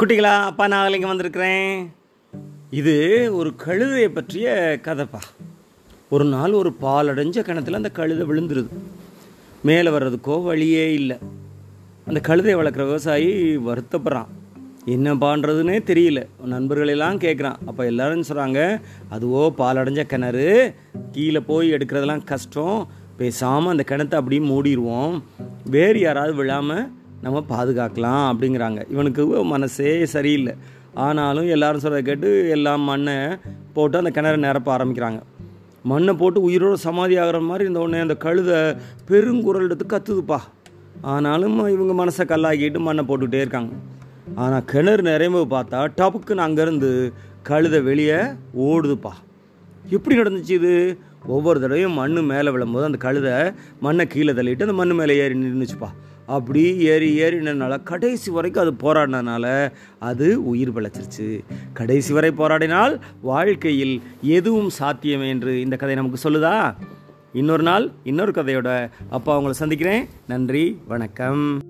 குட்டிகளா அப்பா நான் இங்கே வந்திருக்கிறேன். இது ஒரு கழுதையை பற்றிய கதைப்பா. ஒரு நாள் ஒரு பால் அடைஞ்ச கிணத்துல அந்த கழுதை விழுந்துருது. மேலே வர்றதுக்கோ வழியே இல்லை. அந்த கழுதையை வளர்க்குற விவசாயி வருத்தப்படுறான். என்ன பண்ணுறதுன்னே தெரியல. நண்பர்களெல்லாம் கேட்குறான் அப்போ எல்லாரும் சொல்கிறாங்க அதுவோ பால் அடைஞ்ச கிணறு கீழே போய் எடுக்கிறதெல்லாம் கஷ்டம். பேசாமல் அந்த கிணத்தை அப்படியே மூடிடுவோம் வேறு யாராவது விழாமல் நம்ம பாதுகாக்கலாம் அப்படிங்கிறாங்க. இவனுக்கு மனசே சரியில்லை. ஆனாலும் எல்லாரும் சொல்கிறத கேட்டு எல்லாம் மண்ணை போட்டு அந்த கிணறு நிரப்ப ஆரம்பிக்கிறாங்க. மண்ணை போட்டு உயிரோடு சமாதி ஆகிற மாதிரி இந்த உடனே அந்த கழுதை பெருங்குரல் எடுத்து கத்துதுப்பா. ஆனாலும் இவங்க மனசை கல்லாக்கிட்டு மண்ணை போட்டுக்கிட்டே இருக்காங்க. ஆனால் கிணறு நிறைய பார்த்தா டபுக்குன்னு அங்கேருந்து கழுதை வெளியே ஓடுதுப்பா. எப்படி நடந்துச்சு இது? ஒவ்வொரு தடவையும் மண் மேலே விழும்போது அந்த கழுதை மண்ணை கீழே தள்ளிட்டு அந்த மண் மேலே ஏறி நின்றுச்சுப்பா. அப்படி ஏறி ஏறினால கடைசி வரைக்கும் அது போராடினனால அது உயிர் பிழைச்சிருச்சு. கடைசி வரை போராடினால் வாழ்க்கையில் எதுவும் சாத்தியம் என்று இந்த கதை நமக்கு சொல்லுதா? இன்னொரு நாள் இன்னொரு கதையோட அப்பா அவங்கள சந்திக்கிறேன். நன்றி வணக்கம்.